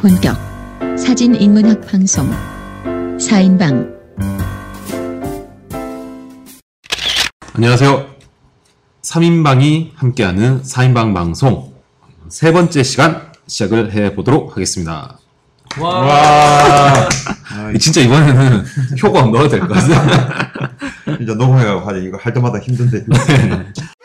본격 사진 인문학 방송 4인방 안녕하세요. 3인방이 함께하는 4인방 방송 세 번째 시간 시작을 해보도록 하겠습니다. 와. 진짜 이번에는 효과 넣어야 될 것 같아요. 이제 녹음해가지고. 이거 할 때마다 힘든데.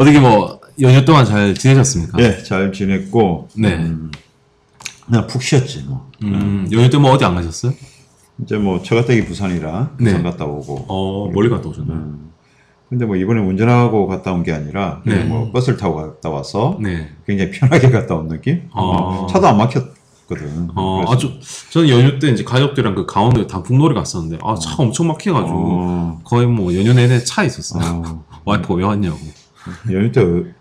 어떻게 뭐 연휴 동안 잘 지내셨습니까? 예, 잘 지냈고. 네. 음, 그냥 푹 쉬었지, 뭐. 음, 연휴 때 뭐 어디 안 가셨어요? 이제 뭐, 처가댁이 부산이라 네. 부산 갔다 오고. 어, 멀리 갔다 오셨나요? 음. 근데 뭐, 이번에 운전하고 갔다 온 게 아니라, 그냥 네. 뭐, 버스를 타고 갔다 와서 네. 굉장히 편하게 갔다 온 느낌? 어. 차도 안 막혔거든. 어, 그래서- 아, 저, 저는 연휴 때 이제 가족들이랑 그 강원도 단풍놀이 갔었는데, 아, 차 엄청 막혀가지고, 어. 거의 뭐 연휴 내내 차에 있었어요. 어. 와이프가 왜 왔냐고. 연휴 때그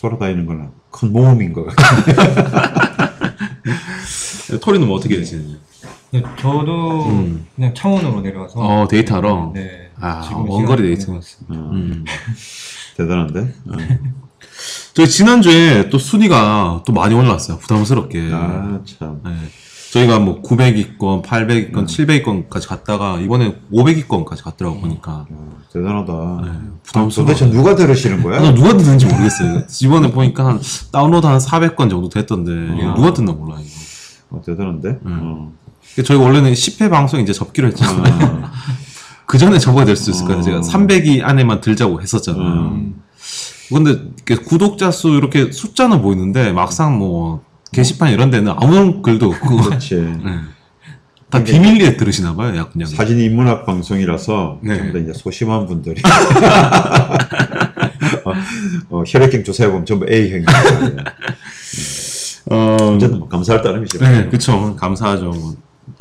돌아다니는 거는 큰 모험인 것 같아. 토리는 뭐 어떻게 지내냐? 네, 저도 음. 그냥 창원으로 내려와서 어, 데이트하러? 네. 아, 원거리 데이트. 보내봤습니다. 음. 대단한데? 어. 저희 지난주에 또 순위가 또 많이 올랐어요. 부담스럽게. 아, 참. 네. 저희가 뭐 900위권, 800위권, 700위권까지 갔다가 이번에 500위권까지 갔더라고 보니까. 어, 대단하다. 네, 아, 부담스러워. 도대체 누가 들으시는 거야? 아, 누가 듣는지 모르겠어요. 이번에 보니까 한 다운로드 한 400건 정도 됐던데 이게 아. 누가 듣나 몰라 이거. 어, 대단한데? 음. 저희가 원래는 10회 방송 이제 접기로 했잖아요. 어. 그 전에 접어야 될 수 있을 거예요. 어. 제가 300위 안에만 들자고 했었잖아요. 음. 근데 구독자 수 이렇게 숫자는 보이는데 막상 뭐 게시판 이런 데는 아무 글도 없고 그렇지. 네. 다 비밀리에 들으시나 봐요. 약 그냥. 사진 인문학 방송이라서 네. 다 이제 소심한 분들이 어, 어, 혈액형 조사해 보면 전부 A형이에요. 어, 어쨌든 뭐 감사할 따름이죠. 네, 그쵸. 감사하죠.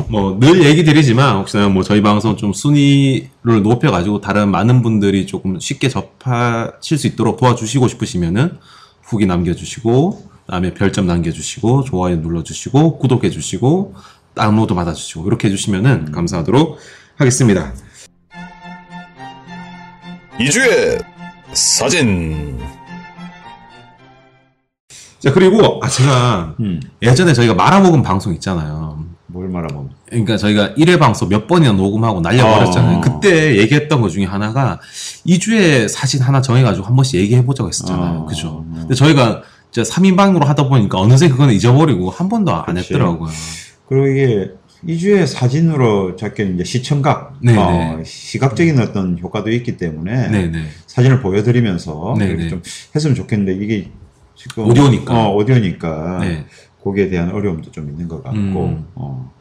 뭐 늘 얘기 드리지만 혹시나 뭐 저희 방송 좀 순위를 높여 가지고 다른 많은 분들이 조금 쉽게 접하실 수 있도록 도와주시고 싶으시면은 후기 남겨주시고 그 다음에 별점 남겨주시고 좋아요 눌러주시고 구독해주시고 다운로드 받아주시고 이렇게 해주시면은 감사하도록 하겠습니다. 이주의 사진 자 그리고 아 제가 음, 예전에 저희가 말아먹은 방송 있잖아요. 뭘 말하면. 그러니까 저희가 1회 방송 몇 번이나 녹음하고 날려버렸잖아요. 어. 그때 얘기했던 것 중에 하나가 2주에 사진 하나 정해가지고 한 번씩 얘기해보자고 했었잖아요. 어. 그죠? 근데 저희가 이제 3인방으로 하다 보니까 어느새 그거는 잊어버리고 한 번도 안 그치. 했더라고요. 그리고 이게 이주의 사진으로 작게 이제 시청각, 네, 어, 네. 시각적인 어떤 효과도 있기 때문에 네네. 사진을 보여드리면서 네, 이렇게 네. 좀 했으면 좋겠는데 이게 지금 오디오니까. 어, 오디오니까 네. 거기에 대한 어려움도 좀 있는 것 같고 음. 어.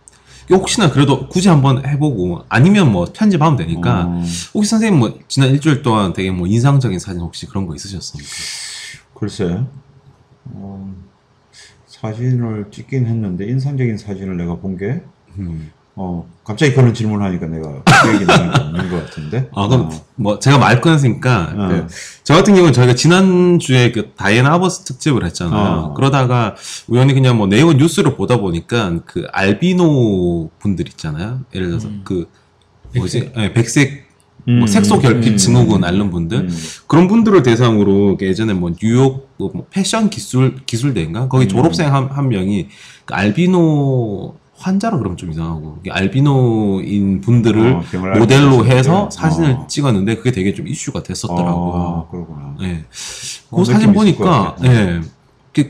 혹시나 그래도 굳이 한번 해보고 아니면 뭐 편집하면 되니까 어, 혹시 선생님 뭐 지난 일주일 동안 되게 뭐 인상적인 사진 혹시 그런 거 있으셨습니까? 글쎄 어, 사진을 찍긴 했는데 인상적인 사진을 내가 본게 음. 어, 갑자기 그런 질문을 하니까 내가 기억이 나는 게 없는 것 같은데 아 그럼 어. 뭐 제가 말 끊었으니까 어. 그, 저 같은 경우는 저희가 지난주에 그 다이애나 아버스 특집을 했잖아요. 어. 그러다가 우연히 그냥 뭐 네이버 뉴스를 보다 보니까 그 알비노 분들 있잖아요. 예를 들어서 음. 그 뭐지? 네, 백색 음, 뭐 색소 결핍 음, 증후군 앓는 분들 음. 그런 분들을 대상으로 예전에 뭐 뉴욕 뭐 패션 기술 기술대인가 거기 음. 졸업생 한, 한 명이 그 알비노 환자라 그러면 좀 이상하고 알비노인 분들을 어, 모델로. 해서 사진을 어. 찍었는데 그게 되게 좀 이슈가 됐었더라고요. 어, 그러구나. 예. 어, 그 사진 보니까. 예.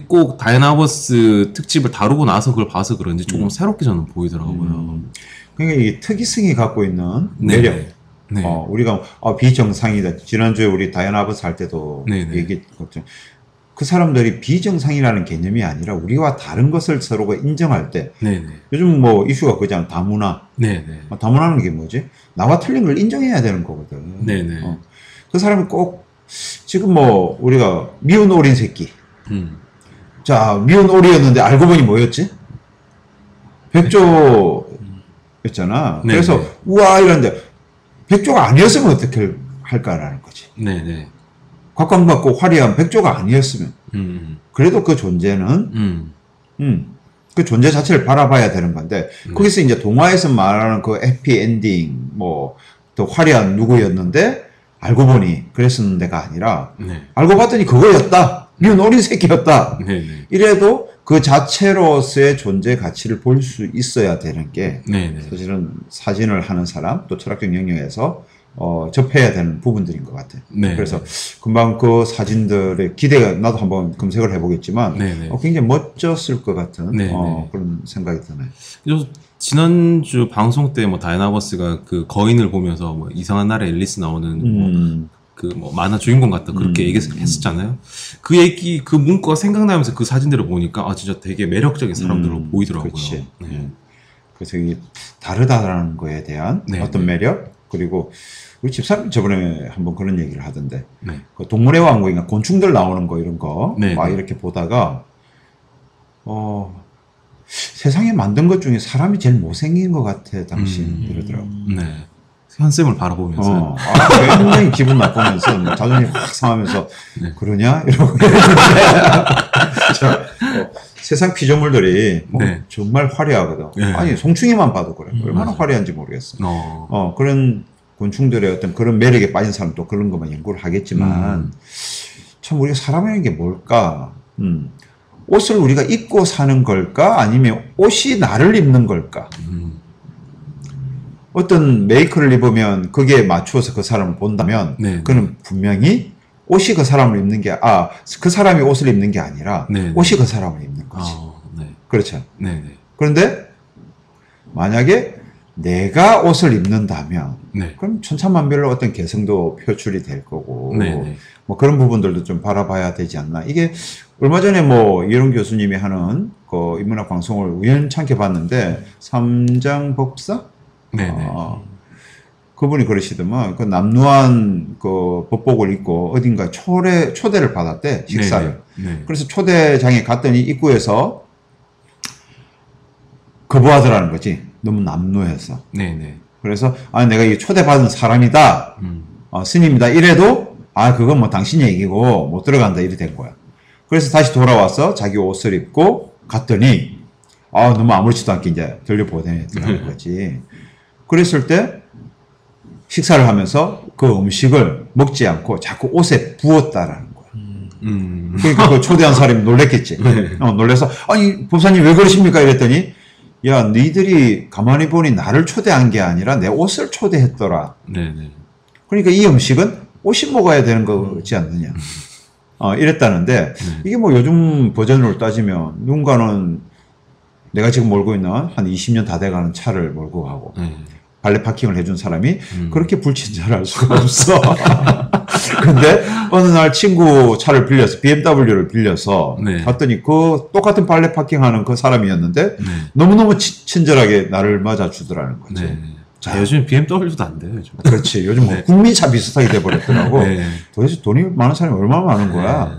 꼭 다이안 아버스 특집을 다루고 나서 그걸 봐서 그런지 조금 음. 새롭게 저는 보이더라고요. 음. 그러니까 이 특이성이 갖고 있는 네. 매력. 네. 어, 우리가 어, 비정상이다. 지난주에 우리 다이아나 아버스 할 때도 네네. 얘기했거든. 그 사람들이 비정상이라는 개념이 아니라 우리와 다른 것을 서로가 인정할 때 네네. 요즘 뭐 이슈가 그냥 다문화. 네네. 어, 다문화는 게 뭐지? 나와 틀린 걸 인정해야 되는 거거든. 네네. 어. 그 사람이 꼭 지금 뭐 우리가 미운 오린 새끼. 음. 자, 미운 오리였는데 알고 보니 뭐였지? 백조였잖아. 네네. 그래서 우와 이러는데 백조가 아니었으면 어떻게 할까라는 거지. 네네. 각광받고 화려한 백조가 아니었으면 음. 그래도 그 존재는 음. 음, 그 존재 자체를 바라봐야 되는 건데 네. 거기서 이제 동화에서 말하는 그 해피 엔딩 뭐더 화려한 누구였는데 알고 보니 그랬었는데가 아니라 네. 알고 봤더니 그거였다. 네 노린 새끼였다. 네, 네. 이래도 그 자체로서의 존재 가치를 볼 수 있어야 되는 게 네, 네. 사실은 사진을 하는 사람 또 철학적 영역에서 어, 접해야 되는 부분들인 것 같아요. 네. 그래서 금방 그 사진들의 기대가 나도 한번 검색을 해보겠지만. 어, 굉장히 멋졌을 것 같은 네, 어, 네. 그런 생각이 드네요. 지난주 방송 때 뭐 다이나버스가 그 거인을 보면서 뭐 이상한 나라에 앨리스 나오는 음, 그 뭐 만화 주인공 같다 그렇게 음. 얘기했었잖아요. 그 얘기 그 문구가 생각나면서 그 사진들을 보니까 아 진짜 되게 매력적인 사람들로 음, 보이더라고요. 그치. 네. 예. 그래서 이 다르다라는 거에 대한 네, 어떤 네. 매력 그리고 우리 집사람 저번에 한번 그런 얘기를 하던데 네. 그 동물의 왕국인가 곤충들 나오는 거 이런 거막 네, 네. 이렇게 보다가 어 세상에 만든 것 중에 사람이 제일 못생긴 것 같아 당신 음. 이러더라고. 네. 현쌤을 바라보면서 어, 아, 굉장히 기분 나쁘면서 자존심 확 상하면서 네. 그러냐 이러고 자, 어, 세상 피조물들이 뭐 네. 정말 화려하거든. 네. 아니 송충이만 봐도 그래. 음, 얼마나 맞아요. 화려한지 모르겠어. 어, 어 그런 곤충들의 어떤 그런 매력에 빠진 사람 또 그런 것만 연구를 하겠지만 음. 참 우리가 사람이라는 게 뭘까? 음. 옷을 우리가 입고 사는 걸까? 아니면 옷이 나를 입는 걸까? 음, 어떤 메이크를 입으면 거기에 맞추어서 그 사람을 본다면 네. 그는 분명히 옷이 그 사람을 입는 게, 아, 그 사람이 옷을 입는 게 아니라 네, 네. 옷이 그 사람을 입는 거지. 어, 네. 그렇죠. 네, 네. 그런데 만약에 내가 옷을 입는다면 네. 그럼 천차만별로 어떤 개성도 표출이 될 거고 네, 네. 뭐 그런 부분들도 좀 바라봐야 되지 않나. 이게 얼마 전에 뭐 이런 교수님이 하는 그 인문학 방송을 우연찮게 봤는데 삼장 법사 네, 네. 어, 그분이 그러시더만 그 남루한 그 법복을 입고 어딘가 초대 초대를 받았대 식사를. 네, 네. 그래서 초대장에 갔더니 입구에서 거부하더라는 거지. 너무 남루해서. 네, 네. 그래서 아 내가 이 초대받은 사람이다. 음, 어, 스님이다. 이래도 아 그건 뭐 당신 얘기고 못 들어간다 이래 된 거야. 그래서 다시 돌아와서 자기 옷을 입고 갔더니 아 너무 아무렇지도 않게 이제 돌려보내더라는 거지. 그랬을 때 식사를 하면서 그 음식을 먹지 않고 자꾸 옷에 부었다라는 거야. 음, 그러니까 그 초대한 사람이 놀랬겠지. 어, 놀래서 아니 법사님 왜 그러십니까 이랬더니 야 너희들이 가만히 보니 나를 초대한 게 아니라 내 옷을 초대했더라. 네, 네. 그러니까 이 음식은 옷이 먹어야 되는 거지 않느냐. 어, 이랬다는데 이게 뭐 요즘 버전으로 따지면 누군가는 내가 지금 몰고 있는 한 20년 다 돼가는 차를 몰고 가고 네. 발레 파킹을 해준 사람이 음. 그렇게 불친절할 수가 없어. 근데 어느 날 친구 차를 빌려서 BMW를 빌려서 네. 갔더니 그 똑같은 발레 파킹하는 그 사람이었는데 네. 너무너무 치- 친절하게 나를 맞아주더라는 거지. 네. 자, 요즘 BMW도 안 돼요, 요즘. 그렇지. 요즘 뭐 네. 국민차 비슷하게 돼버렸더라고. 네. 도대체 돈이 많은 사람이 얼마나 많은 거야. 네.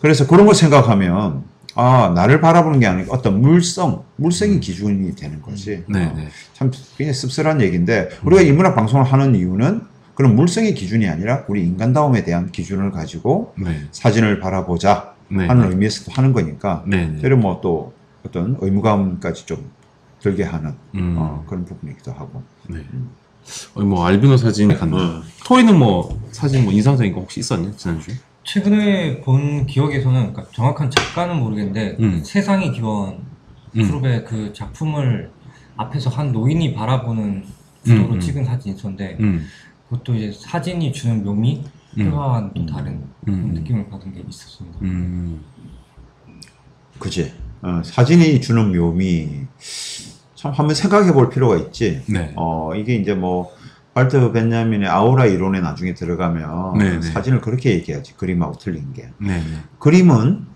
그래서 그런 걸 생각하면 아 나를 바라보는 게 아니고 어떤 물성, 물성이 기준이 되는 거지. 네, 어, 네. 참 굉장히 씁쓸한 얘기인데 우리가 인문학 방송을 하는 이유는 그런 물성의 기준이 아니라 우리 인간다움에 대한 기준을 가지고 네. 사진을 바라보자 네. 하는 의미에서도 하는 거니까 네. 네. 되려 뭐또 어떤 의무감까지 좀 들게 하는 음. 어, 그런 부분이기도 하고. 네. 어, 뭐 알비노 사진? 음. 토이는 뭐 사진 뭐 인상적인 거 혹시 있었냐 지난주에? 최근에 본 기억에서는 그러니까 정확한 작가는 모르겠는데 음. 세상이 기원 음. 그룹의 그 작품을 앞에서 한 노인이 바라보는 구도로 음, 음. 찍은 사진이 있었는데 음. 그것도 이제 사진이 주는 묘미, 음. 회화와는 또 다른 음, 그런 음. 느낌을 받은 게 있었습니다. 음. 그지. 어, 사진이 주는 묘미 참 한번 생각해 볼 필요가 있지. 네. 어, 이게 이제 뭐, 발트 벤jamin의 아우라 이론에 나중에 들어가면 네, 네. 사진을 그렇게 얘기하지. 그림하고 틀린 게. 네. 네. 그림은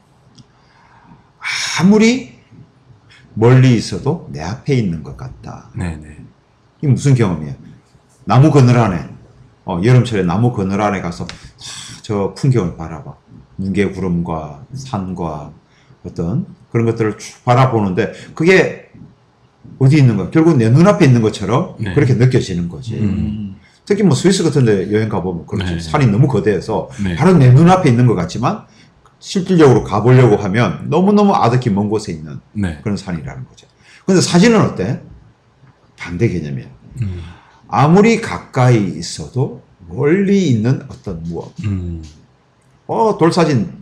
아무리 멀리 있어도 내 앞에 있는 것 같다. 네. 네. 이게 무슨 경험이에요? 나무 그늘 안에, 어, 여름철에 나무 그늘 안에 가서 다저 풍경을 바라봐. 뭉게 구름과 산과 어떤 그런 것들을 쭉 바라보는데 그게 어디 있는 거야? 결국 내 눈앞에 있는 것처럼 네. 그렇게 느껴지는 거지. 음. 특히 뭐 스위스 같은 데 여행 가보면 그렇죠. 네. 산이 너무 거대해서 네. 바로 내 눈앞에 있는 것 같지만 실질적으로 가보려고 하면 너무너무 아득히 먼 곳에 있는 네. 그런 산이라는 거죠. 근데 사진은 어때? 반대 개념이야. 음. 아무리 가까이 있어도 멀리 있는 어떤 무엇. 음. 어, 돌사진.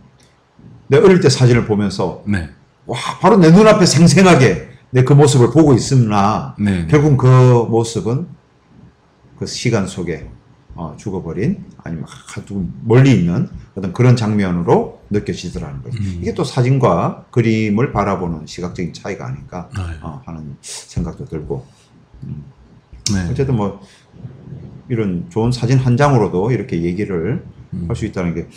내 어릴 때 사진을 보면서 네. 와, 바로 내 눈앞에 생생하게 내 그 모습을 보고 있으나 네. 결국 그 모습은 그 시간 속에 어, 죽어버린 아니면 아주 멀리 있는 어떤 그런 장면으로 느껴지더라는 거죠. 음. 이게 또 사진과 그림을 바라보는 시각적인 차이가 아닐까 네. 어, 하는 생각도 들고 네. 어쨌든 뭐 이런 좋은 사진 한 장으로도 이렇게 얘기를 할수 있다는 게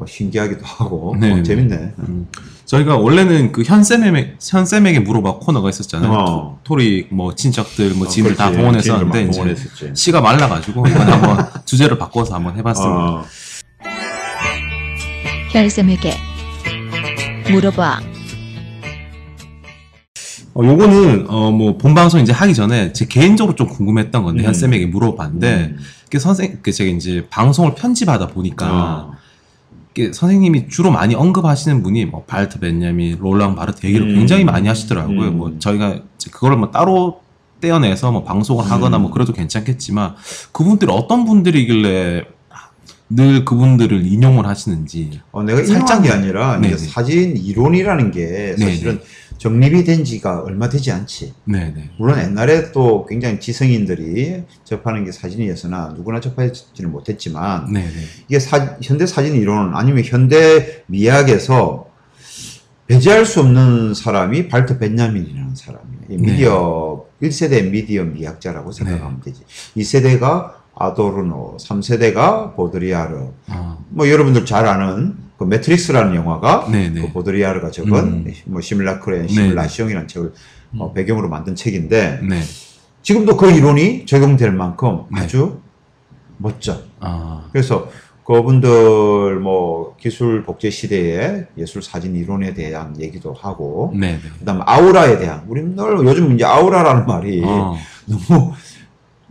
뭐 신기하기도 하고 네, 어, 네. 재밌네. 음. 저희가 원래는 그 현쌤에게, 현쌤에게 물어봐 코너가 있었잖아요. 어. 토- 토리 뭐 친척들 뭐 지인들 다 그렇지. 동원해서 하는데 이제 동원했었지. 시가 말라가지고 이번에 한번 주제를 바꿔서 한번 해봤습니다. 어, 혈쌤에게 물어봐. 어, 요거는 어 뭐 본방송 이제 하기 전에 제 개인적으로 좀 궁금했던 건데 음. 현 쌤에게 물어봤는데 음. 그 선생 그 제가 이제 방송을 편집하다 보니까 어. 이게 선생님이 주로 많이 언급하시는 분이 뭐 발트 벤야민, 롤랑 바르트 얘기를 음. 굉장히 많이 하시더라고요. 음. 뭐 저희가 그거를 뭐 따로 떼어내서 뭐 방송을 하거나 음. 뭐 그래도 괜찮겠지만 그분들이 어떤 분들이길래 늘 그분들을 인용을 하시는지. 어, 내가 살짝- 게 아니라 이제 네네. 사진 이론이라는 게 사실은 정립이 된 지가 얼마 되지 않지. 네네. 물론 옛날에 또 굉장히 지성인들이 접하는 게 사진이었으나 누구나 접하지는 못했지만 네네. 이게 사- 현대 사진 이론 아니면 현대 미학에서 배제할 수 없는 사람이 발트 벤야민이라는 사람이에요. 이 네. 미디어 1세대 미디어 미학자라고 생각하면 되지. 2세대가 아도르노, 3세대가 보드리아르. 아, 뭐 여러분들 잘 아는 그 매트릭스라는 영화가 네네. 그 보드리아르가 적은 음. 뭐 시뮬라크레 네. 시뮬라시옹이라는 책을 어, 배경으로 만든 책인데 네. 지금도 그 이론이 적용될 만큼 네. 아주 멋져. 아, 그래서 그분들 뭐 기술 복제 시대의 예술 사진 이론에 대한 얘기도 하고 네네. 그다음 아우라에 대한 우리는 늘 요즘 이제 아우라라는 말이 어, 너무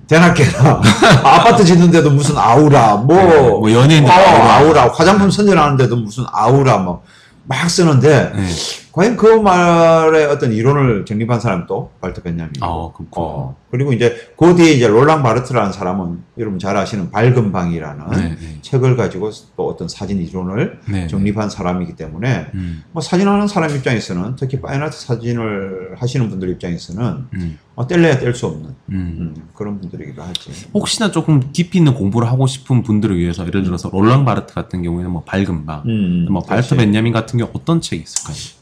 대낮게나 아파트 짓는데도 무슨 아우라 뭐, 네, 뭐 연예인들 어, 아우라. 아우라 화장품 선전하는데도 무슨 아우라 뭐 막 쓰는데 네. 과연 그 말의 어떤 이론을 정립한 사람이 또 발터 벤야민이고 아, 그렇구나. 어, 그리고 이제 그 뒤에 이제 롤랑 바르트라는 사람은 여러분 잘 아시는 밝은 방이라는 네, 네. 책을 가지고 또 어떤 사진 이론을 네. 정립한 사람이기 때문에 음, 뭐 사진하는 사람 입장에서는 특히 fine art 사진을 하시는 분들 입장에서는 음, 어, 뗄래야 뗄 수 없는 음. 음, 그런 분들이기도 하지. 혹시나 조금 깊이 있는 공부를 하고 싶은 분들을 위해서 예를 들어서 롤랑 바르트 같은 경우에는 뭐 밝은 방, 음, 뭐 발트. 벤야민 같은 경우 어떤 책이 있을까요?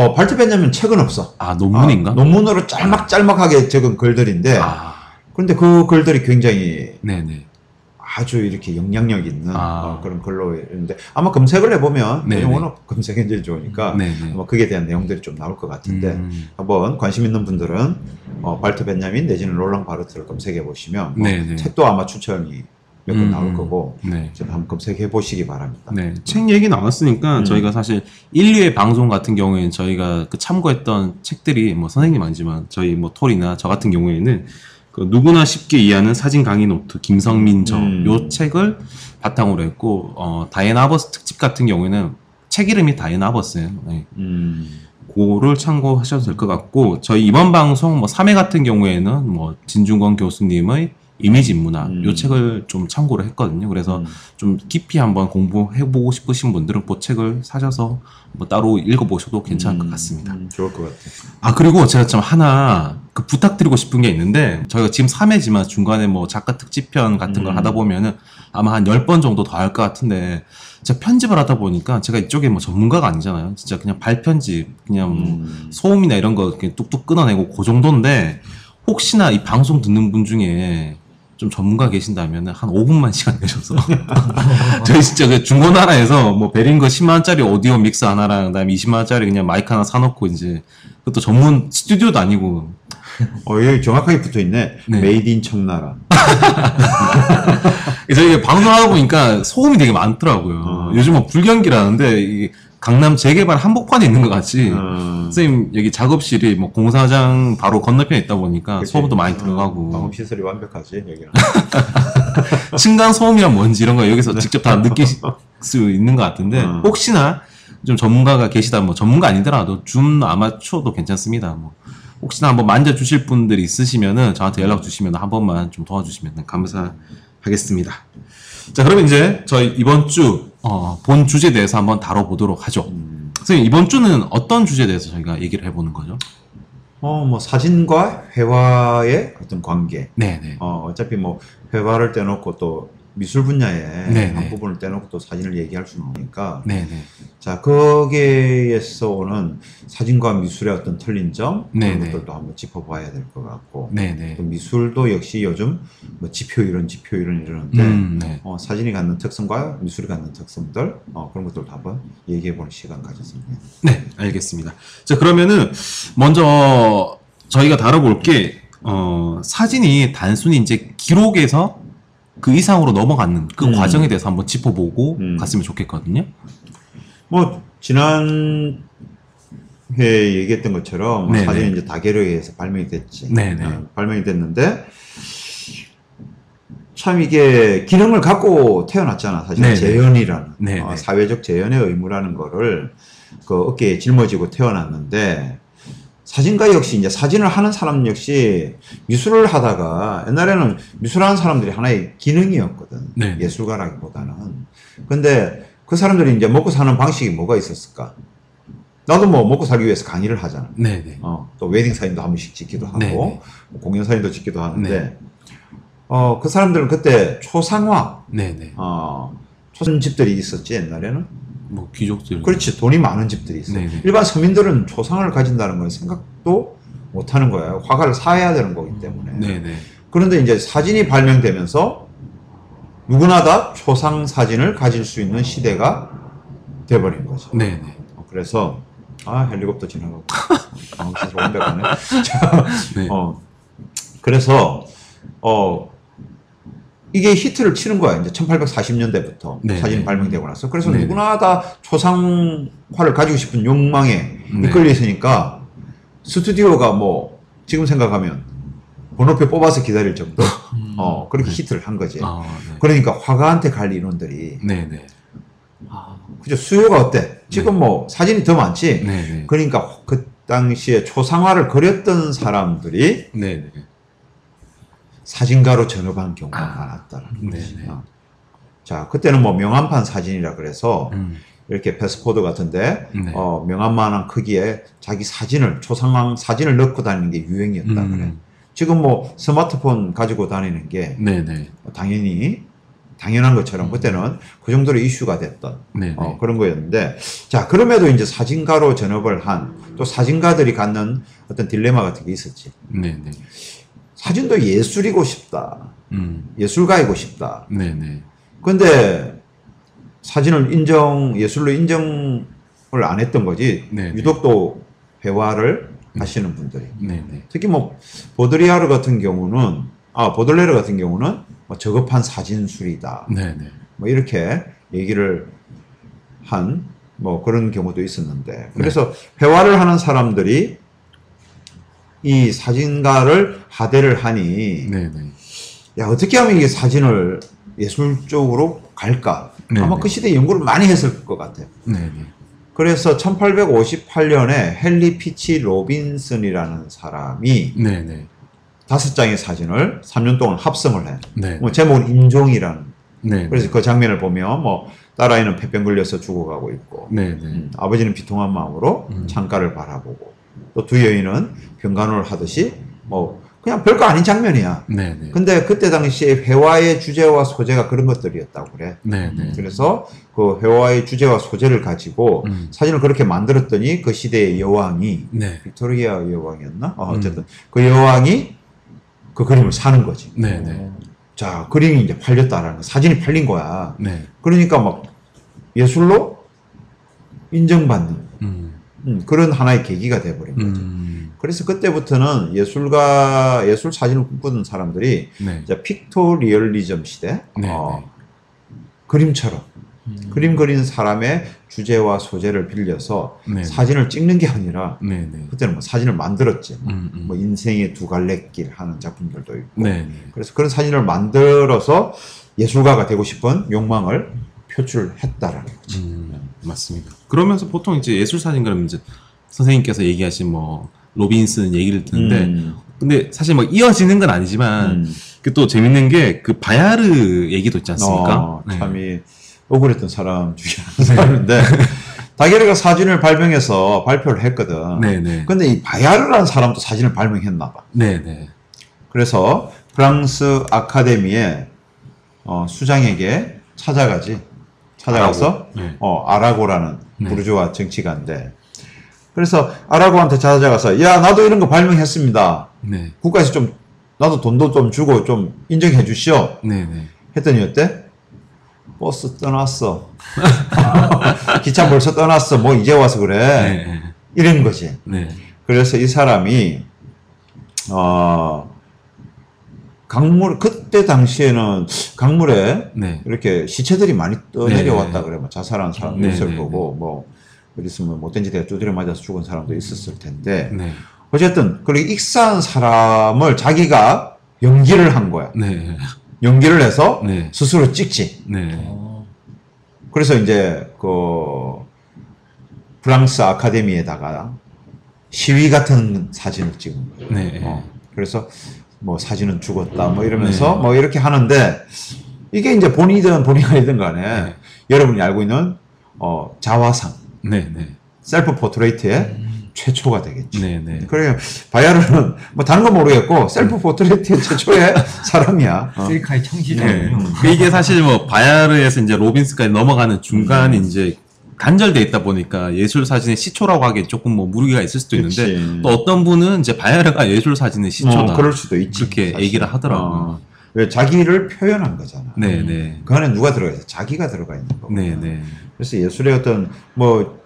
어, 발트 벤jamin 책은 없어. 아 논문인가? 아, 논문으로 짤막짤막하게 적은 글들인데 아, 그런데 그 글들이 굉장히 네네. 아주 이렇게 영향력 있는 아. 어, 그런 글로 있는데 아마 검색을 해보면 네네. 영어는 검색 엔진이 좋으니까 네네. 아마 그에 대한 내용들이 좀 나올 것 같은데 음, 한번 관심 있는 분들은 어, 발터 벤야민 내지는 롤랑 바르트를 검색해 보시면 뭐. 책도 아마 추천이 몇권 음, 나올 거고 네. 좀 한번 검색해 보시기 바랍니다. 네, 책 얘기 나왔으니까 음. 저희가 사실 1, 2회 방송 같은 경우에는 저희가 그 참고했던 책들이 뭐 선생님 아니지만 저희 뭐 톨이나 저 같은 경우에는 그 누구나 쉽게 이해하는 사진 강의 노트 김성민 저 음. 요 책을 바탕으로 했고 어 다이앤 아버스 특집 같은 경우에는 책 이름이 다이앤 아버스예요. 네. 음, 그거를 참고하셔도 될 것 같고 저희 이번 방송 뭐 3회 같은 경우에는 뭐 진중권 교수님의 이미지 인문학 음. 요 책을 좀 참고를 했거든요. 그래서 음. 좀 깊이 한번 공부해보고 싶으신 분들은 그 책을 사셔서 뭐 따로 읽어보셔도 괜찮을 것 음, 같습니다. 음, 좋을 것 같아. 아 그리고 제가 좀 하나 그 부탁드리고 싶은 게 있는데 저희가 지금 3회지만 중간에 뭐 작가 특집편 같은 걸 음. 하다 보면은 아마 한 10번 정도 더 할 것 같은데 제가 편집을 하다 보니까 제가 이쪽에 뭐 전문가가 아니잖아요. 진짜 그냥 발편집 그냥 뭐 음. 소음이나 이런 거 뚝뚝 끊어내고 그 정도인데 혹시나 이 방송 듣는 분 중에 좀 전문가 계신다면 한 5분만 시간 내셔서 저희 진짜 그 중고나라에서 뭐 베링거 10만 원짜리 오디오 믹스 하나랑 그다음에 20만 원짜리 그냥 마이크 하나 사놓고 이제 그것도 전문 스튜디오도 아니고 어, 여기 정확하게 붙어 있네. 네. made in 청나라. 저희가 방송하다 보니까 소음이 되게 많더라고요. 어. 요즘 뭐 불경기라는데 이 강남 재개발 한복판에 있는 것 같이 어, 선생님 여기 작업실이 뭐 공사장 바로 건너편에 있다 보니까 그치? 소음도 많이 어, 들어가고 방음 시설이 완벽하지 여기는. 층간 소음이란 뭔지 이런 거 여기서 직접 다 느낄 수 있는 것 같은데 음. 혹시나 좀 전문가가 계시다 뭐 전문가 아니더라도 준 아마추어도 괜찮습니다. 뭐 혹시나 한번 만져 주실 분들이 있으시면은 저한테 연락 주시면 한 번만 좀 도와주시면 감사하겠습니다. 자, 그러면 이제 저희 이번 주, 어, 본 주제에 대해서 한번 다뤄보도록 하죠. 음. 선생님, 이번 주는 어떤 주제에 대해서 저희가 얘기를 해보는 거죠? 어, 뭐 사진과 회화의 어떤 관계. 네네. 어, 어차피 뭐 회화를 떼놓고 또 미술 네네. 한 부분을 떼놓고 또 사진을 얘기할 수는 없으니까 네네. 자 거기에서 오는 사진과 미술의 어떤 틀린 점 그런 네네. 것들도 한번 짚어봐야 될 것 같고. 또 미술도 역시 요즘 뭐 지표 이론 지표 이론 이러는데 음, 네. 어, 사진이 갖는 특성과 미술이 갖는 특성들 어, 그런 것들도 한번 얘기해 보는 시간 가졌습니다. 네, 알겠습니다. 자, 그러면은 먼저 저희가 다뤄볼 게 어, 사진이 단순히 이제 기록에서 그 이상으로 넘어가는 그 음. 과정에 대해서 한번 짚어보고 음. 갔으면 좋겠거든요. 뭐 지난 회 얘기했던 것처럼 뭐 네네. 사진이 이제 다계로에 의해서 발명이 됐지. 네네. 어, 발명이 됐는데 참 이게 기능을 갖고 태어났잖아. 사실 네네. 재현이라는 네네. 어, 사회적 재현의 의무라는 거를 그 어깨에 짊어지고 태어났는데 사진가 역시 이제 사진을 하는 사람 역시 미술을 하다가 옛날에는 미술하는 사람들이 하나의 기능이었거든. 네네. 예술가라기보다는. 근데 그 사람들이 이제 먹고 사는 방식이 뭐가 있었을까? 나도 뭐 먹고 살기 위해서 강의를 하잖아. 네네. 어, 또 웨딩 사진도 한 번씩 찍기도 하고 네네. 뭐 공연 사진도 찍기도 하는데 네. 어, 그 사람들은 그때 초상화 네네. 어, 초선집들이 있었지 옛날에는 뭐 귀족들. 그렇지 돈이 많은 집들이 있어 네네. 일반 서민들은 초상을 가진다는 건 생각도 못 하는 거예요 화가를 사야 되는 거기 때문에 네네. 그런데 이제 사진이 발명되면서 누구나 다 초상 사진을 가질 수 있는 시대가 돼버린 거죠 네네. 어, 그래서 아 헬리콥터 지나가고 아, 진짜 완벽하네 자, 네. 어, 그래서 어 이게 히트를 치는 거야 이제 1840년대부터 네, 사진이 네. 발명되고 나서 그래서 네, 누구나 다 초상화를 가지고 싶은 욕망에 네. 이끌려 있으니까 스튜디오가 뭐 지금 생각하면 번호표 뽑아서 기다릴 정도 어 그렇게 히트를 한 거지 음. 아, 네. 그러니까 화가한테 갈 인원들이 네네. 그죠 수요가 어때 지금 뭐 사진이 더 많지 네네. 그러니까 그 당시에 초상화를 그렸던 사람들이 네네. 사진가로 전업한 경우가 많았다라는 거지. 네네. 어. 자, 그때는 뭐 명암판 사진이라 그래서 음. 이렇게 패스포드 같은데 네. 어, 명암만한 크기에 자기 사진을 초상화 사진을 넣고 다니는 게 유행이었다 음. 그래. 지금 뭐 스마트폰 가지고 다니는 게 네 네. 당연히 당연한 것처럼 그때는 그 정도로 이슈가 됐던 네네. 어, 그런 거였는데 자 그럼에도 이제 사진가로 전업을 한 또 사진가들이 갖는 어떤 딜레마 같은 게 있었지. 사진도 예술이고 싶다. 음. 예술가이고 싶다. 네네. 근데 사진을 인정, 예술로 인정을 안 했던 거지. 네네. 유독 또 회화를 하시는 분들이. 네네. 특히 뭐, 보드리아르 같은 경우는, 아, 보들레르 같은 경우는 뭐 저급한 사진술이다. 네네. 뭐 이렇게 얘기를 한 뭐 그런 경우도 있었는데. 그래서 회화를 하는 사람들이 이 사진가를 하대를 하니 네네. 야 어떻게 하면 이게 사진을 예술 쪽으로 갈까? 네네. 아마 그 시대에 연구를 많이 했을 것 같아요. 네네. 그래서 1858년에 헨리 피치 로빈슨이라는 사람이. 다섯 장의 사진을 3년 동안 합성을 해. 네. 뭐 제목은 임종이라는. 네. 그래서 그 장면을 보면 뭐 딸아이는 폐병 걸려서 죽어가고 있고. 음, 아버지는 비통한 마음으로 음. 창가를 바라보고 또 두 여인은 병간호를 하듯이 뭐 그냥 별거 아닌 장면이야. 네네. 근데 그때 당시에 회화의 주제와 소재가 그런 것들이었다고 그래. 네네. 그래서 그 회화의 주제와 소재를 가지고 음. 사진을 그렇게 만들었더니 그 시대의 여왕이 네. 빅토리아 여왕이었나? 어, 음. 어쨌든 그 여왕이 그 그림을 사는 거지. 네네. 자, 그림이 이제 팔렸다라는 거. 사진이 팔린 거야. 네. 그러니까 막 예술로 인정받는 음. 음, 그런 하나의 계기가 돼버린 거죠. 음. 그래서 그때부터는 예술가, 예술 사진을 꿈꾸는 사람들이 네. 픽토리얼리즘 시대, 네, 어, 그림처럼 그림 그린 사람의 주제와 소재를 빌려서 네. 사진을 찍는 게 아니라 네네. 그때는 뭐 사진을 만들었지. 음. 음. 뭐 인생의 두 갈래길 하는 작품들도 있고. 그래서 그런 사진을 만들어서 예술가가 되고 싶은 욕망을 표출했다라는 거지. 음, 맞습니다. 그러면서 보통 이제 예술 사진 그러면 이제 선생님께서 얘기하신 뭐 로빈슨 얘기를 듣는데 음. 근데 사실 뭐 이어지는 건 아니지만 음. 그또 재밌는 게 그 바야르 얘기도 있지 않습니까? 어, 네. 참이 억울했던 사람 중에 한 사람인데 다게르가 사진을 발명해서 발표를 했거든. 네네. 근데 이 바야르라는 사람도 사진을 발명했나 봐. 네네. 그래서 프랑스 아카데미의 어, 수장에게 찾아가지. 찾아가서 아라고. 네. 어, 아라고라는 네. 부르주아 정치가인데 그래서 아라고한테 찾아가서 야 나도 이런 거 발명했습니다. 네. 국가에서 좀 나도 돈도 좀 주고 좀 인정해 주시오. 네네. 했더니 어때? 버스 떠났어. 기차 벌써 떠났어. 뭐 이제 와서 그래. 네. 이런 거지. 네. 그래서 이 사람이 어 강물 그때 당시에는 강물에 네. 이렇게 시체들이 많이 떠 내려왔다 네. 그래. 뭐 자살한 사람도 네, 있을 네, 거고 뭐 있으면 못된 지대가 두드려 맞아서 죽은 사람도 있었을 텐데 네. 어쨌든 그렇게 익사한 사람을 자기가 연기를 한 거야. 네. 연기를 해서 네. 스스로 찍지. 그래서 이제 그 프랑스 아카데미에다가 시위 같은 사진을 찍은 거예요. 네. 어, 그래서 뭐 사진은 죽었다 뭐 이러면서 네. 뭐 이렇게 하는데 이게 이제 본의든 본의 아니든 간에 네. 여러분이 알고 있는 어, 자화상 네. 네. self portrait의 최초가 되겠죠. 네. 네. 그래요. 바야르는 뭐 다른 건 모르겠고 self portrait의 최초의 사람이야. 어. 셀카의 네. 창시자군요. 이게 사실 뭐 바야르에서 이제 로빈스까지 넘어가는 중간에 음. 이제 단절돼 있다 보니까 예술 사진의 시초라고 하기에 조금 뭐 무리가 있을 수도 있는데. 또 어떤 분은 이제 바야르가 예술 사진의 시초다. 어, 그럴 수도 있지. 그렇게 사실. 얘기를 하더라고요. 어. 왜 자기를 표현한 거잖아. 네, 네. 그 안에 누가 들어가 있어? 자기가 들어가 있는 거고. 네, 네. 그래서 예술의 어떤 뭐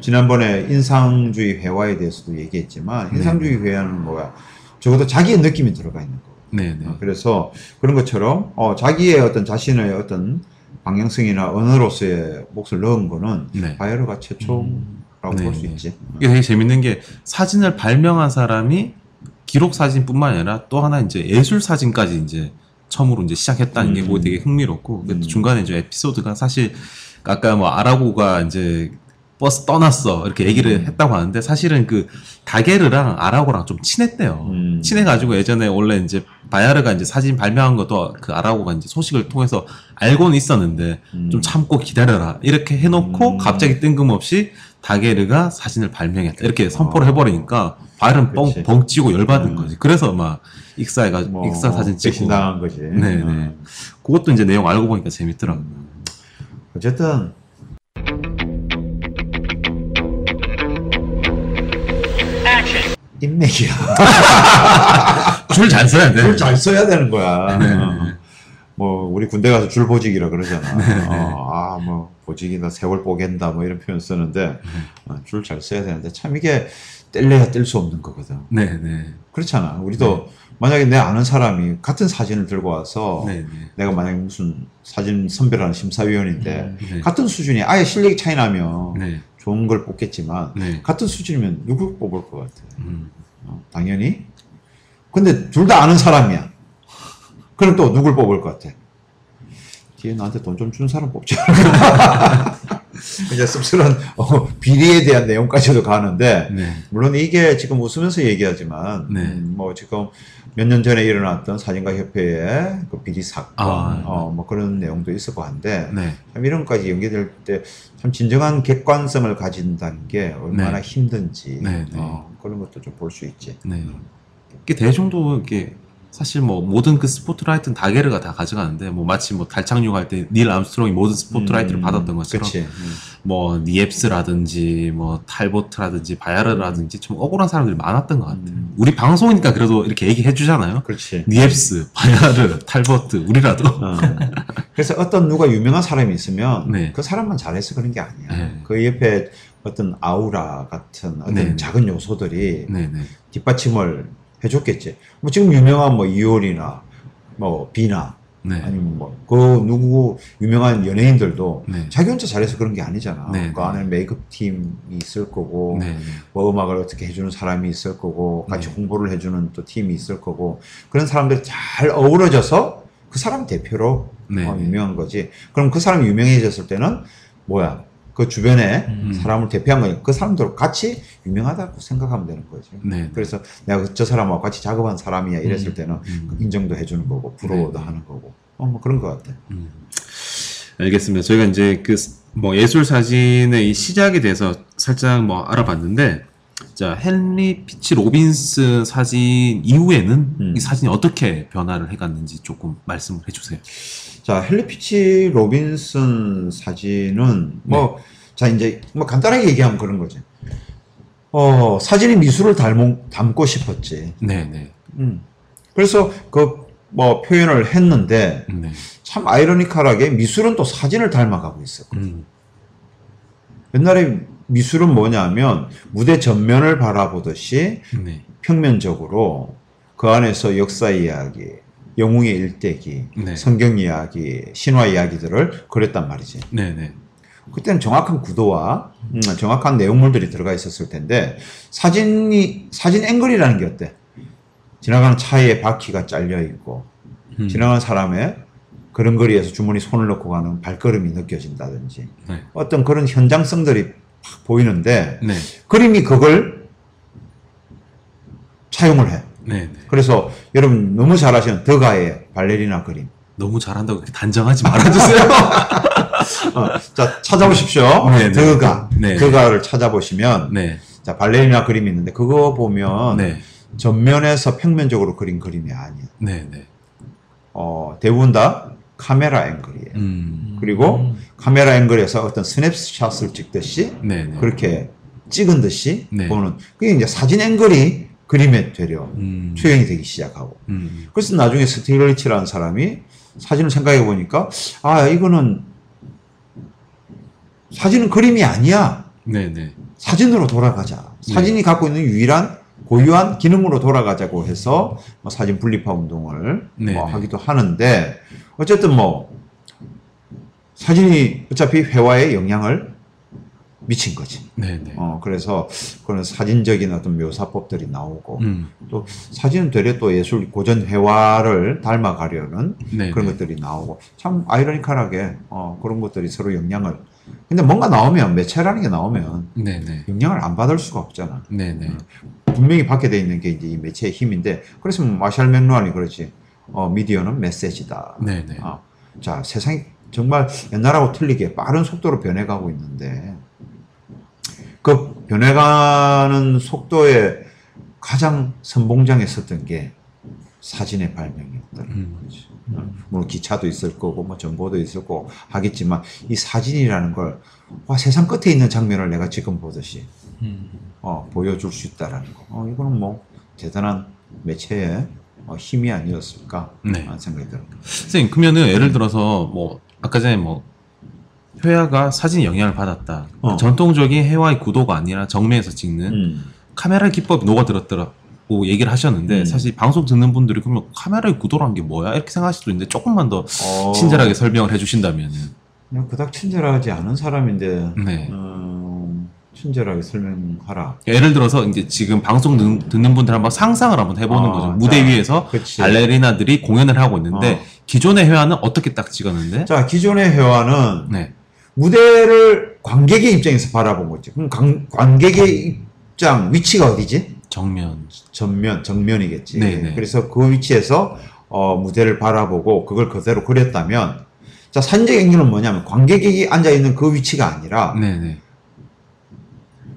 지난번에 인상주의 회화에 대해서도 얘기했지만 네. 인상주의 회화는 뭐야? 적어도 자기의 느낌이 들어가 있는 거. 네, 네. 어, 그래서 그런 것처럼 어, 자기의 어떤 자신의 어떤 방향성이나 언어로서의 몫을 넣은 거는 네. 바이어르가 최초라고 네, 볼수 네. 있지. 이게 되게 재밌는 게 사진을 발명한 사람이 기록 사진뿐만 아니라 또 하나 이제 예술 사진까지 이제 처음으로 이제 시작했다는 게 음. 그거 되게 흥미롭고 그 음. 중간에 이제 에피소드가 사실 아까 뭐 아라고가 이제 버스 떠났어 이렇게 얘기를 음. 했다고 하는데 사실은 그 다게르랑 아라고랑 좀 친했대요. 음. 친해가지고 예전에 원래 이제 바야르가 이제 사진 발명한 것도 그 아라고가 이제 소식을 통해서 알고는 있었는데 음. 좀 참고 기다려라 이렇게 해놓고 음. 갑자기 뜬금없이 다게르가 사진을 발명했다 이렇게 선포를 해버리니까 바야르는 아. 그치. 뻥 뻥치고 열받은 음. 거지 그래서 막 익사해가 뭐, 익사 사진 찍고 배신당한 거지. 네네 어. 그것도 이제 내용 알고 보니까 재밌더라고요 어쨌든 인맥이야. 줄 잘 써야 돼 줄 잘 써야 되는 거야. 네. 어. 뭐 우리 군대 가서 줄 보직이라 그러잖아. 어, 아뭐 보직이다 세월 뽀갠다 뭐 이런 표현 쓰는데 어, 줄잘 써야 되는데 참 이게 뗄래야 뗄 수 없는 거거든. 네 네 그렇잖아. 우리도 만약에 내 아는 사람이 같은 사진을 들고 와서 네 네 내가 만약에 무슨 사진 선별하는 심사위원인데 네. 같은 수준이 아예 실력이 차이 나면 네. 좋은 걸 뽑겠지만 네. 같은 수준이면 누굴 뽑을 것 같아? 음. 어, 당연히. 근데 둘 다 아는 사람이야. 그럼 또 누굴 뽑을 것 같아? 뒤에 나한테 돈 좀 준 사람 뽑자. 이제 씁쓸한 어, 비리에 대한 내용까지도 가는데 네. 물론 이게 지금 웃으면서 얘기하지만 네. 음, 뭐 지금 몇 년 전에 일어났던 사진가 협회의 그 비리 사건 아, 어, 뭐 그런 내용도 있었고 한데 네. 참 이런 것까지 연계될 때 참 진정한 객관성을 가진다는 게 얼마나 네. 힘든지 네, 네. 어, 그런 것도 좀 볼 수 있지. 네. 이게 대중도 이게 사실 뭐 모든 그 스포트라이트는 다게르가 다 가져가는데 뭐 마치 뭐 달 착륙할 때 닐 암스트롱이 모든 스포트라이트를 음, 받았던 것처럼. 음. 뭐 니엡스라든지 뭐 탈보트라든지 바야르라든지 좀 억울한 사람들이 많았던 것 같아요. 음. 우리 방송이니까 그래도 이렇게 얘기해 주잖아요. 그렇지. 니엡스, 바야르, 탈보트 우리라도 어. 그래서 어떤 누가 유명한 사람이 있으면 네. 그 사람만 잘해서 그런 게 아니야. 네. 그 옆에 어떤 아우라 같은 어떤 네. 작은 요소들이 네네 뒷받침을 해줬겠지. 뭐 지금 유명한 뭐 이효리나 뭐 비나 네. 아니면 뭐 그 누구 유명한 연예인들도 네. 자기 혼자 잘해서 그런 게 아니잖아. 네, 그 네. 안에 메이크업 팀이 있을 거고 네. 뭐 음악을 어떻게 해주는 사람이 있을 거고 같이 네. 홍보를 해주는 또 팀이 있을 거고 그런 사람들이 잘 어우러져서 그 사람 대표로 네. 어, 유명한 거지. 그럼 그 사람이 유명해졌을 때는 뭐야 그 주변에 음. 사람을 대표한 거니까 그 사람들 같이 유명하다고 생각하면 되는 거죠. 네. 그래서 내가 저 사람하고 같이 작업한 사람이야 이랬을 음. 때는 음. 인정도 해주는 거고 부러워도 네. 하는 거고 어, 뭐 그런 것 같아. 알겠습니다. 저희가 이제 그 뭐 예술 사진의 이 시작에 대해서 살짝 뭐 알아봤는데 자 헨리 피치 로빈스 사진 이후에는 음. 이 사진이 어떻게 변화를 해갔는지 조금 말씀을 해주세요. 자 헨리 피치 로빈슨 사진은 뭐자 이제 뭐 간단하게 얘기하면 그런 거지. 어 사진이 미술을 닮고, 닮고 싶었지. 네네. 음. 그래서 그 뭐 표현을 했는데 네. 참 아이러니컬하게 미술은 또 사진을 닮아가고 있어. 음. 옛날에 미술은 뭐냐면 무대 전면을 바라보듯이 네. 평면적으로 그 안에서 역사 이야기, 영웅의 일대기, 네. 성경 이야기, 신화 이야기들을 그렸단 말이지. 네네. 그때는 정확한 구도와 음, 정확한 내용물들이 들어가 있었을 텐데 사진이 사진 앵글이라는 게 어때? 지나가는 차에 바퀴가 잘려 있고 음. 지나가는 사람의 걸음걸이에서 주머니 손을 넣고 가는 발걸음이 느껴진다든지 네. 어떤 그런 현장성들이 팍 보이는데 네. 그림이 그걸 차용을 해. 네네. 그래서 여러분 너무 잘하시는 더가의 발레리나 그림. 너무 잘한다고 그렇게 단정하지 말아주세요. 어, 자 찾아보십시오. 네, 네. 더가. 네. 더가를 찾아보시면 네. 자 발레리나 그림이 있는데 그거 보면 네. 전면에서 평면적으로 그린 그림이 아니에요. 네네. 어, 대부분 다 카메라 앵글이에요. 음. 그리고 카메라 앵글에서 어떤 스냅샷을 찍듯이 네네. 그렇게 찍은 듯이 네. 보는 그게 이제 사진 앵글이 그림에 되려 음. 투영이 되기 시작하고 음. 그래서 나중에 스티글리츠라는 사람이 사진을 생각해 보니까 아 이거는 사진은 그림이 아니야 네네. 사진으로 돌아가자 네. 사진이 갖고 있는 유일한 고유한 기능으로 돌아가자고 해서 뭐 사진 분리파 운동을 네, 뭐 네. 하기도 하는데 어쨌든 뭐 사진이 어차피 회화에 영향을 미친 거지. 네네. 어 그래서 그런 사진적인 어떤 묘사법들이 나오고 음. 또 사진은 되려 또 예술 고전 회화를 닮아가려는 네. 그런 것들이 나오고 참 아이러니컬하게 어 그런 것들이 서로 영향을 근데 뭔가 나오면 매체라는 게 나오면 네네. 영향을 안 받을 수가 없잖아. 네네. 분명히 받게 돼 있는 게 이제 이 매체의 힘인데 그래서 마샬 맥루안이 그렇지. 어 미디어는 메시지다. 네네. 어, 자 세상이 정말 옛날하고 틀리게 빠른 속도로 변해가고 있는데 그 변해가는 속도에 가장 선봉장에 섰던 게 사진의 발명이었다. 음. 어, 물론 기차도 있을 거고 뭐 정보도 있을 거고 하겠지만 이 사진이라는 걸 와, 세상 끝에 있는 장면을 내가 지금 보듯이 음. 어, 보여줄 수 있다라는 거. 어, 이거는 뭐 대단한 매체의 어, 힘이 아니었을까 네. 생각이 듭니다. 선생님, 그러면은 예를 들어서 뭐 아까 전에 뭐 회화가 사진에 영향을 받았다. 어. 전통적인 회화의 구도가 아니라 정면에서 찍는 음. 카메라 기법이 녹아들었더라고 얘기를 하셨는데 음. 사실 방송 듣는 분들이 그러면 카메라의 구도란 게 뭐야 이렇게 생각하실 수도 있는데 조금만 더 어, 친절하게 설명을 해주신다면은 그냥 그닥 친절하지 않은 사람인데 네. 음, 친절하게 설명하라. 예를 들어서 이제 지금 방송 듣- 듣는 분들 한번 상상을 한번 해보는 아, 거죠. 자, 무대 위에서 그치. 발레리나들이 공연을 하고 있는데 어. 기존의 회화는 어떻게 딱 찍었는데? 자 기존의 회화는 네. 무대를 관객의 입장에서 바라본 거지. 그럼 관, 관객의 입장 위치가 어디지? 정면. 전면 정면이겠지. 네네. 그래서 그 위치에서 어, 무대를 바라보고 그걸 그대로 그렸다면 자 사진적 앵글은 뭐냐면 관객이 앉아 있는 그 위치가 아니라 네네.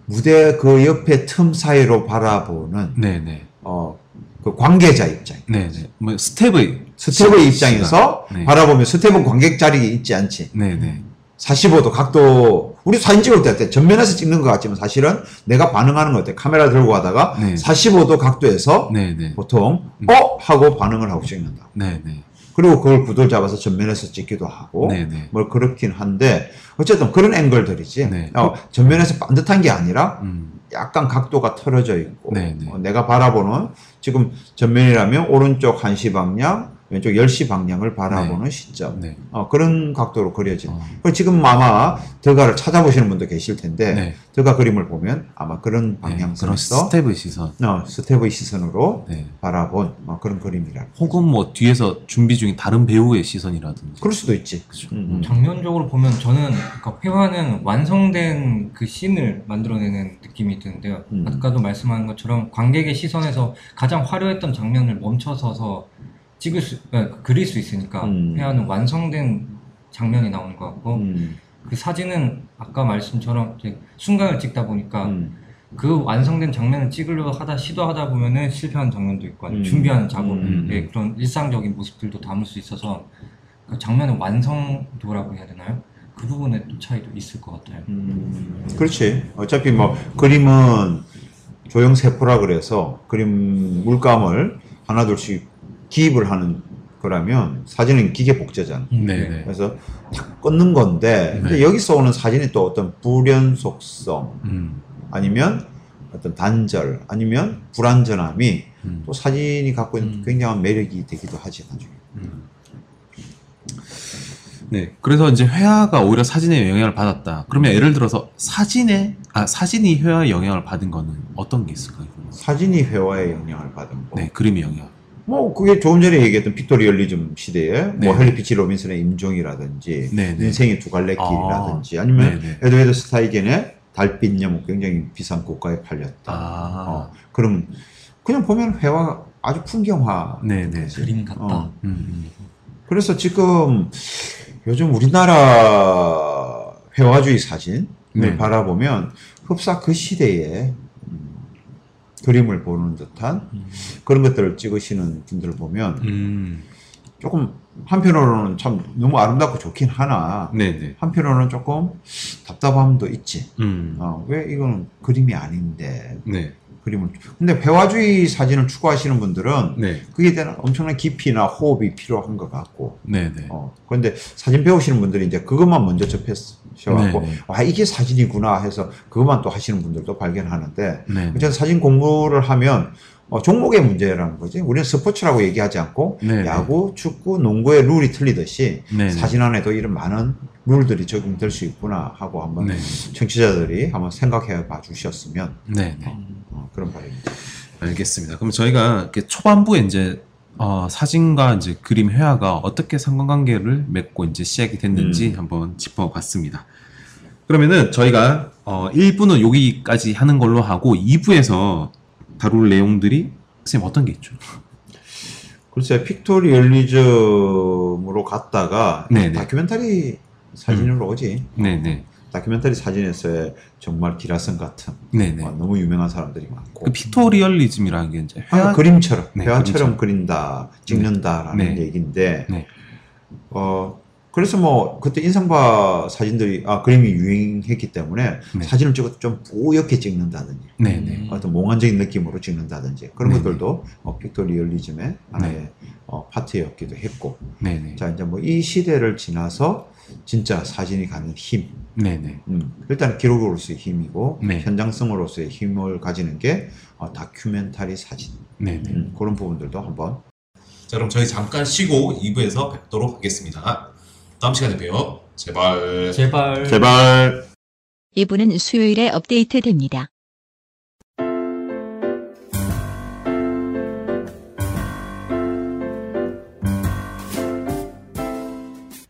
무대 그 옆에 틈 사이로 바라보는 네네. 어, 그 관계자 입장. 네네. 뭐 스텝의 스텝의 입장에서 네. 바라보면 스텝은 관객 자리에 있지 않지. 네네. 45도 각도 우리 사진 찍을 때? 전면에서 찍는 것 같지만 사실은 내가 반응하는 것 같아. 카메라 들고 가다가 네. 45도 각도에서 네네. 보통 음. 어 하고 반응을 하고 찍는다. 네네. 그리고 그걸 구도를 잡아서 전면에서 찍기도 하고. 뭘 그렇긴 한데 어쨌든 그런 앵글들이지. 네. 어, 전면에서 반듯한 게 아니라 음. 약간 각도가 틀어져 있고. 어, 내가 바라보는 지금 전면이라면 오른쪽 한시 방향 왼쪽 10시 방향을 바라보는 시점. 네. 어, 그런 각도로 그려진. 어. 그리고 지금 아마 드가를 찾아보시는 분도 계실 텐데 네. 드가 그림을 보면 아마 그런 네, 방향성에서 스텝의 시선. 어, 스텝의 시선으로 네. 바라본 어, 그런 그림이라. 혹은 뭐 뒤에서 준비 중인 다른 배우의 시선이라든지. 그럴 수도 있지. 그죠. 음, 음. 장면적으로 보면 저는 그러니까 회화는 완성된 그 씬을 만들어내는 느낌이 드는데요. 음. 아까도 말씀한 것처럼 관객의 시선에서 가장 화려했던 장면을 멈춰서서 찍을 수, 아, 그릴 수 있으니까 음. 회화는 완성된 장면이 나오는 것 같고 음, 그 사진은 아까 말씀처럼 이제 순간을 찍다 보니까 음. 그 완성된 장면을 찍으려고 하다 시도하다 보면은 실패한 장면도 있고 음. 준비하는 작업의 음. 그런 일상적인 모습들도 담을 수 있어서 그 장면의 완성도라고 해야 되나요? 그 부분에 또 차이도 있을 것 같아요. 음, 그렇지. 어차피 뭐 그림은 조형 세포라 그래서 그림 물감을 하나둘씩 기입을 하는 거라면 사진은 기계 복제잖아. 네, 네. 그래서 탁 끊는 건데 네. 여기서 오는 사진이 또 어떤 불연속성 음. 아니면 어떤 단절 아니면 불완전함이 음. 또 사진이 갖고 있는 음. 굉장한 매력이 되기도 하지 나중에. 네. 그래서 이제 회화가 오히려 사진에 영향을 받았다. 그러면 예를 들어서 사진에 아 사진이 회화에 영향을 받은 거는 어떤 게 있을까요? 사진이 회화에 영향을 받은 거. 네, 그림의 영향. 뭐 그게 조금 전에 얘기했던 pictorialism 시대에 뭐 네. 헨리 피치 로빈슨의 임종이라든지 네, 네. 인생의 두 갈래 아. 길이라든지 아니면 네, 네. 에드워드 스타이켄의 달빛 여목 굉장히 비싼 고가에 팔렸다. 아. 어, 그럼 그냥 보면 회화 아주 풍경화. 네, 네. 그림 같다. 어. 음, 그래서 지금 요즘 우리나라 회화주의 사진을 네. 바라보면 흡사 그 시대에 음, 그림을 보는 듯한 그런 것들을 찍으시는 분들을 보면 음. 조금 한편으로는 참 너무 아름답고 좋긴 하나 네, 네. 한편으로는 조금 답답함도 있지. 음. 어, 왜 이거는 그림이 아닌데 네. 그림을 근데 회화주의 사진을 추구하시는 분들은 네. 그에 대한 엄청난 깊이나 호흡이 필요한 것 같고 네, 네. 어, 그런데 사진 배우시는 분들이 이제 그것만 먼저 접하셔갖고 네, 네. 아 이게 사진이구나 해서 그것만 또 하시는 분들도 발견하는데 네. 어쨌든 사진 공부를 하면 어, 종목의 문제라는 거지. 우리는 스포츠라고 얘기하지 않고 네, 네. 야구, 축구, 농구의 룰이 틀리듯이 네, 네. 사진 안에도 이런 많은 룰들이 적용될 수 있구나 하고 한번 네. 청취자들이 한번 생각해 봐 주셨으면 네, 네. 어, 그런 바람입니다. 알겠습니다. 그럼 저희가 이렇게 초반부에 이제 어, 사진과 이제 그림 회화가 어떻게 상관관계를 맺고 이제 시작이 됐는지 음. 한번 짚어봤습니다. 그러면은 저희가 어, 1부는 여기까지 하는 걸로 하고 2부에서 다룰 내용들이 선생님 어떤 게 있죠? 글쎄 pictorialism으로 갔다가 네, 네. 다큐멘터리 사진으로 오지. 네네. 다큐멘터리 사진에서의 정말 기라성 같은 네네. 어, 너무 유명한 사람들이 많고 그 pictorialism이라는 게 이제 아, 회화 그림처럼 네, 회화처럼 그림처럼. 그린다 찍는다라는 네. 얘기인데 네. 어 그래서 뭐 그때 인상파 사진들이 아 그림이 유행했기 때문에 네. 사진을 찍어도 좀 뿌옇게 찍는다든지 네네. 어떤 몽환적인 느낌으로 찍는다든지 그런 네네. 것들도 어, pictorialism의 하나의 어, 파트였기도 했고 네네. 자 이제 뭐 이 시대를 지나서 진짜 사진이 갖는 힘 네네. 음, 일단 기록으로서의 힘이고 네. 현장성으로서의 힘을 가지는 게 어, 다큐멘터리 사진 네네. 음, 그런 부분들도 한번 자, 그럼 저희 잠깐 쉬고 2부에서 뵙도록 하겠습니다. 다음 시간에 봬요. 제발. 제발 제발 이부는 수요일에 업데이트 됩니다.